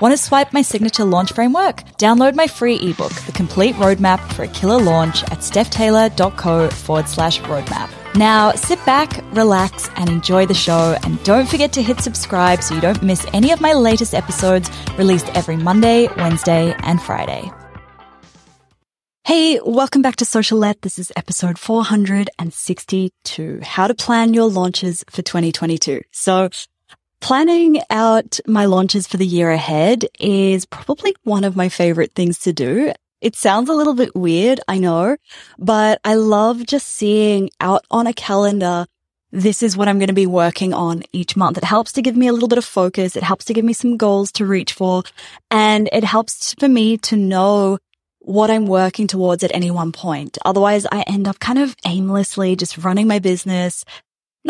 Want to swipe my signature launch framework? Download my free ebook, The Complete Roadmap for a Killer Launch at stephtaylor.co forward slash roadmap. Now sit back, relax, and enjoy the show. And don't forget to hit subscribe so you don't miss any of my latest episodes released every Monday, Wednesday, and Friday. Hey, welcome back to Socialette. This is episode 462, how to plan your launches for 2022. So planning out my launches for the year ahead is probably one of my favorite things to do. It sounds a little bit weird, I know, but I love just seeing out on a calendar this is what I'm going to be working on each month. It helps to give me a little bit of focus. It helps to give me some goals to reach for. And it helps for me to know what I'm working towards at any one point. Otherwise, I end up kind of aimlessly just running my business,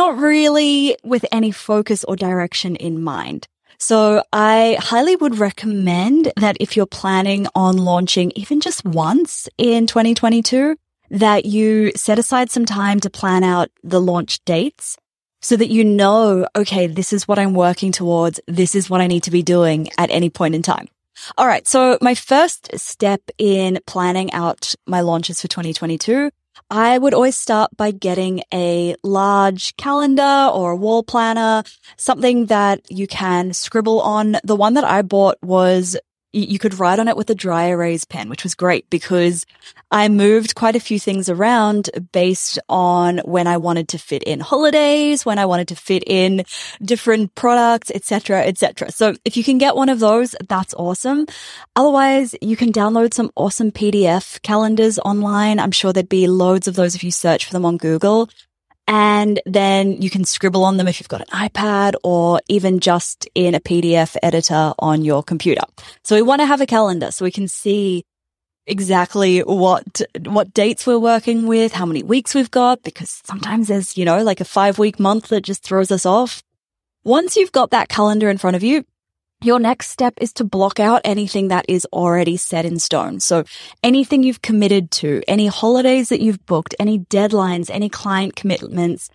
not really with any focus or direction in mind. So I highly would recommend that if you're planning on launching even just once in 2022, that you set aside some time to plan out the launch dates so that you know, okay, this is what I'm working towards. This is what I need to be doing at any point in time. All right. So my first step in planning out my launches for 2022 I would always start by getting a large calendar or a wall planner, something that you can scribble on. The one that I bought was you could write on it with a dry erase pen, which was great because I moved quite a few things around based on when I wanted to fit in holidays, when I wanted to fit in different products, etc., etc. So if you can get one of those, that's awesome. Otherwise, you can download some awesome PDF calendars online. I'm sure there'd be loads of those if you search for them on Google. And then you can scribble on them if you've got an iPad or even just in a PDF editor on your computer. So we want to have a calendar so we can see exactly what, what dates we're working with, how many weeks we've got, because sometimes there's, you know, like a five week month that just throws us off. Once you've got that calendar in front of you, your next step is to block out anything that is already set in stone. So anything you've committed to, any holidays that you've booked, any deadlines, any client commitments,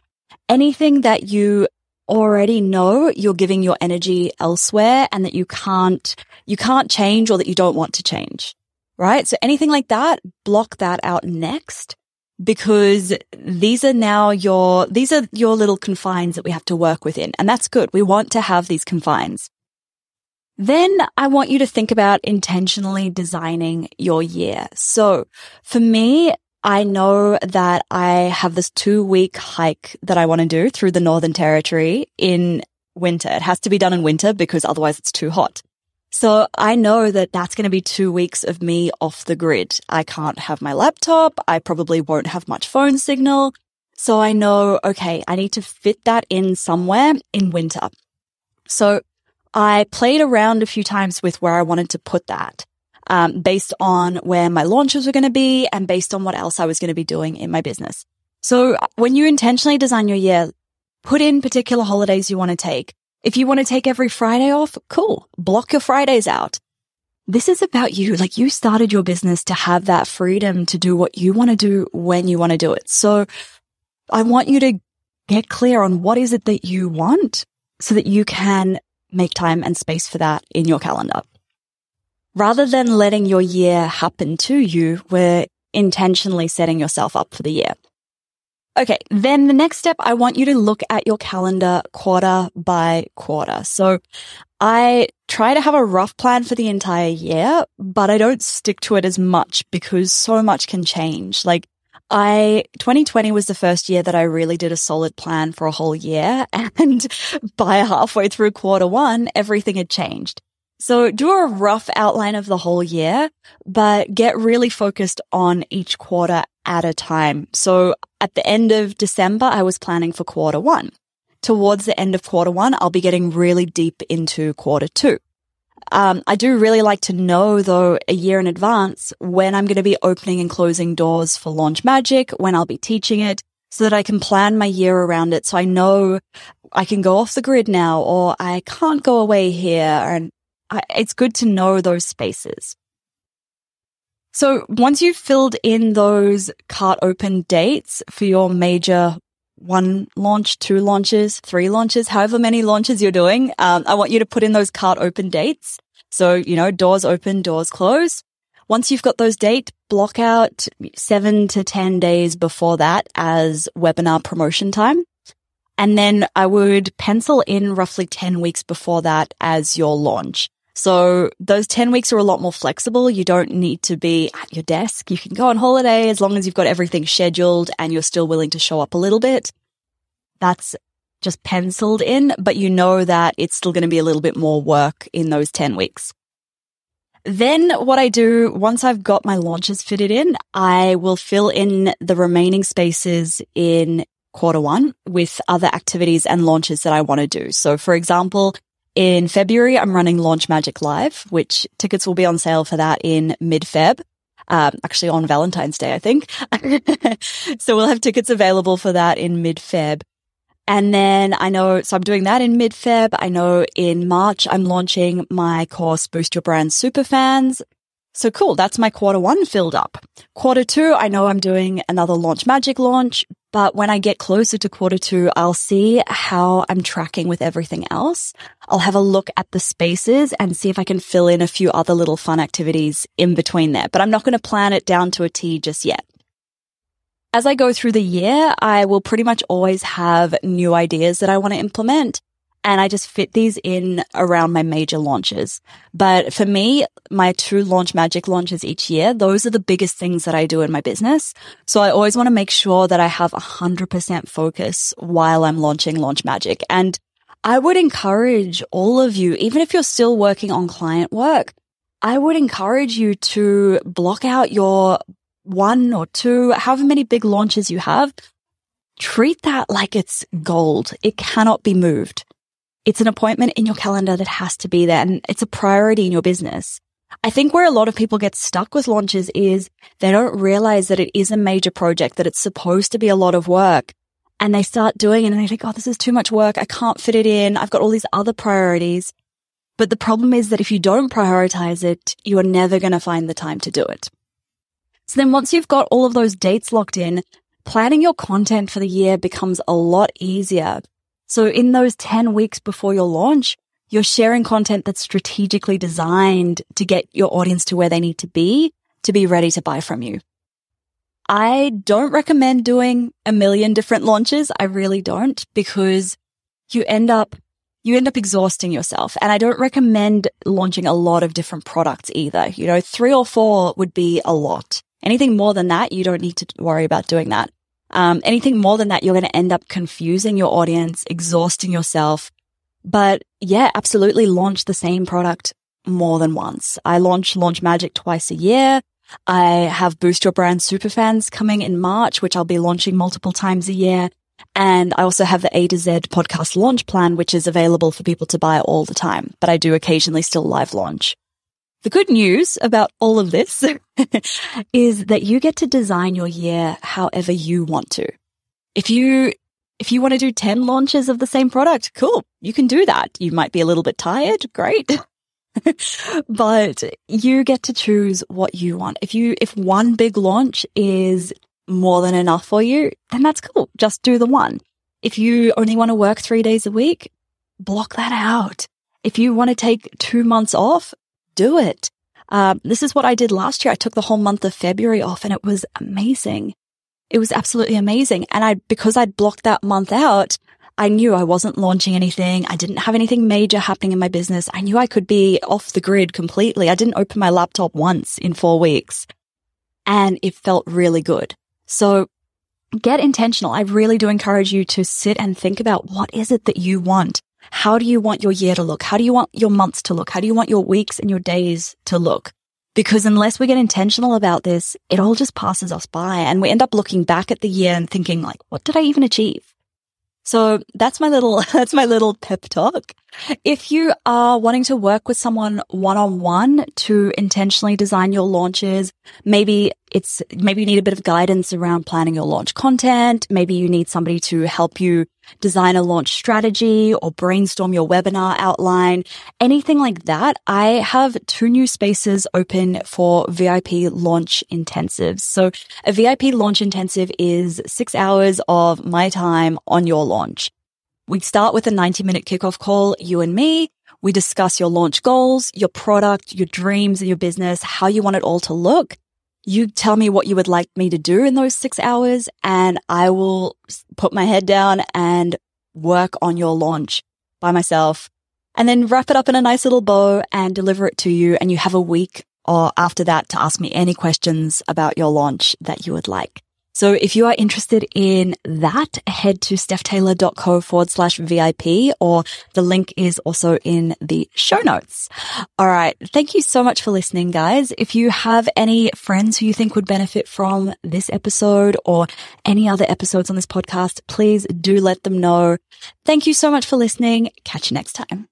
anything that you already know you're giving your energy elsewhere and that you can't, you can't change or that you don't want to change. Right? So anything like that, block that out next because these are now your, these are your little confines that we have to work within. And that's good. We want to have these confines. Then I want you to think about intentionally designing your year. So for me, I know that I have this two week hike that I want to do through the Northern Territory in winter. It has to be done in winter because otherwise it's too hot. So I know that that's going to be two weeks of me off the grid. I can't have my laptop. I probably won't have much phone signal. So I know, okay, I need to fit that in somewhere in winter. So I played around a few times with where I wanted to put that. Um, based on where my launches were going to be and based on what else I was going to be doing in my business. So when you intentionally design your year, put in particular holidays you want to take. If you want to take every Friday off, cool. Block your Fridays out. This is about you. Like you started your business to have that freedom to do what you want to do when you want to do it. So I want you to get clear on what is it that you want so that you can make time and space for that in your calendar. Rather than letting your year happen to you, we're intentionally setting yourself up for the year. Okay. Then the next step, I want you to look at your calendar quarter by quarter. So I try to have a rough plan for the entire year, but I don't stick to it as much because so much can change. Like I 2020 was the first year that I really did a solid plan for a whole year. And by halfway through quarter one, everything had changed. So do a rough outline of the whole year, but get really focused on each quarter at a time. So at the end of December, I was planning for quarter one. Towards the end of quarter one, I'll be getting really deep into quarter two. Um, I do really like to know though a year in advance when I'm going to be opening and closing doors for Launch Magic, when I'll be teaching it, so that I can plan my year around it. So I know I can go off the grid now or I can't go away here. And I, it's good to know those spaces. So once you've filled in those cart open dates for your major one launch, two launches, three launches, however many launches you're doing, um, I want you to put in those cart open dates. So, you know, doors open, doors close. Once you've got those dates, block out seven to 10 days before that as webinar promotion time. And then I would pencil in roughly 10 weeks before that as your launch. So those 10 weeks are a lot more flexible. You don't need to be at your desk. You can go on holiday as long as you've got everything scheduled and you're still willing to show up a little bit. That's just penciled in, but you know that it's still going to be a little bit more work in those 10 weeks. Then what I do once I've got my launches fitted in, I will fill in the remaining spaces in quarter one with other activities and launches that I want to do. So for example, in February, I'm running Launch Magic Live, which tickets will be on sale for that in mid Feb. Um, actually on Valentine's Day, I think. so we'll have tickets available for that in mid Feb. And then I know, so I'm doing that in mid Feb. I know in March, I'm launching my course, Boost Your Brand Superfans. So cool. That's my quarter one filled up. Quarter two, I know I'm doing another launch magic launch, but when I get closer to quarter two, I'll see how I'm tracking with everything else. I'll have a look at the spaces and see if I can fill in a few other little fun activities in between there, but I'm not going to plan it down to a T just yet. As I go through the year, I will pretty much always have new ideas that I want to implement and I just fit these in around my major launches. But for me, my two launch magic launches each year, those are the biggest things that I do in my business. So I always want to make sure that I have 100% focus while I'm launching launch magic. And I would encourage all of you, even if you're still working on client work, I would encourage you to block out your one or two, however many big launches you have. Treat that like it's gold. It cannot be moved. It's an appointment in your calendar that has to be there and it's a priority in your business. I think where a lot of people get stuck with launches is they don't realize that it is a major project, that it's supposed to be a lot of work. And they start doing it and they think, oh, this is too much work. I can't fit it in. I've got all these other priorities. But the problem is that if you don't prioritize it, you are never going to find the time to do it. So then once you've got all of those dates locked in, planning your content for the year becomes a lot easier so in those 10 weeks before your launch, you're sharing content that's strategically designed to get your audience to where they need to be to be ready to buy from you. I don't recommend doing a million different launches. I really don't because you end up, you end up exhausting yourself. And I don't recommend launching a lot of different products either. You know, three or four would be a lot. Anything more than that, you don't need to worry about doing that. Um, anything more than that, you're going to end up confusing your audience, exhausting yourself. But yeah, absolutely launch the same product more than once. I launch Launch Magic twice a year. I have Boost Your Brand Superfans coming in March, which I'll be launching multiple times a year. And I also have the A to Z podcast launch plan, which is available for people to buy all the time, but I do occasionally still live launch. The good news about all of this is that you get to design your year however you want to. If you, if you want to do 10 launches of the same product, cool. You can do that. You might be a little bit tired. Great. but you get to choose what you want. If you, if one big launch is more than enough for you, then that's cool. Just do the one. If you only want to work three days a week, block that out. If you want to take two months off, do it. Uh, this is what I did last year. I took the whole month of February off and it was amazing. It was absolutely amazing. And I, because I'd blocked that month out, I knew I wasn't launching anything. I didn't have anything major happening in my business. I knew I could be off the grid completely. I didn't open my laptop once in four weeks and it felt really good. So get intentional. I really do encourage you to sit and think about what is it that you want? How do you want your year to look? How do you want your months to look? How do you want your weeks and your days to look? Because unless we get intentional about this, it all just passes us by and we end up looking back at the year and thinking like, what did I even achieve? So that's my little, that's my little pep talk. If you are wanting to work with someone one on one to intentionally design your launches, maybe it's, maybe you need a bit of guidance around planning your launch content. Maybe you need somebody to help you design a launch strategy or brainstorm your webinar outline, anything like that. I have two new spaces open for VIP launch intensives. So a VIP launch intensive is six hours of my time on your launch. We start with a 90 minute kickoff call, you and me. We discuss your launch goals, your product, your dreams of your business, how you want it all to look. You tell me what you would like me to do in those six hours and I will put my head down and work on your launch by myself and then wrap it up in a nice little bow and deliver it to you. And you have a week or after that to ask me any questions about your launch that you would like. So if you are interested in that, head to stephtaylor.co forward slash VIP or the link is also in the show notes. All right. Thank you so much for listening, guys. If you have any friends who you think would benefit from this episode or any other episodes on this podcast, please do let them know. Thank you so much for listening. Catch you next time.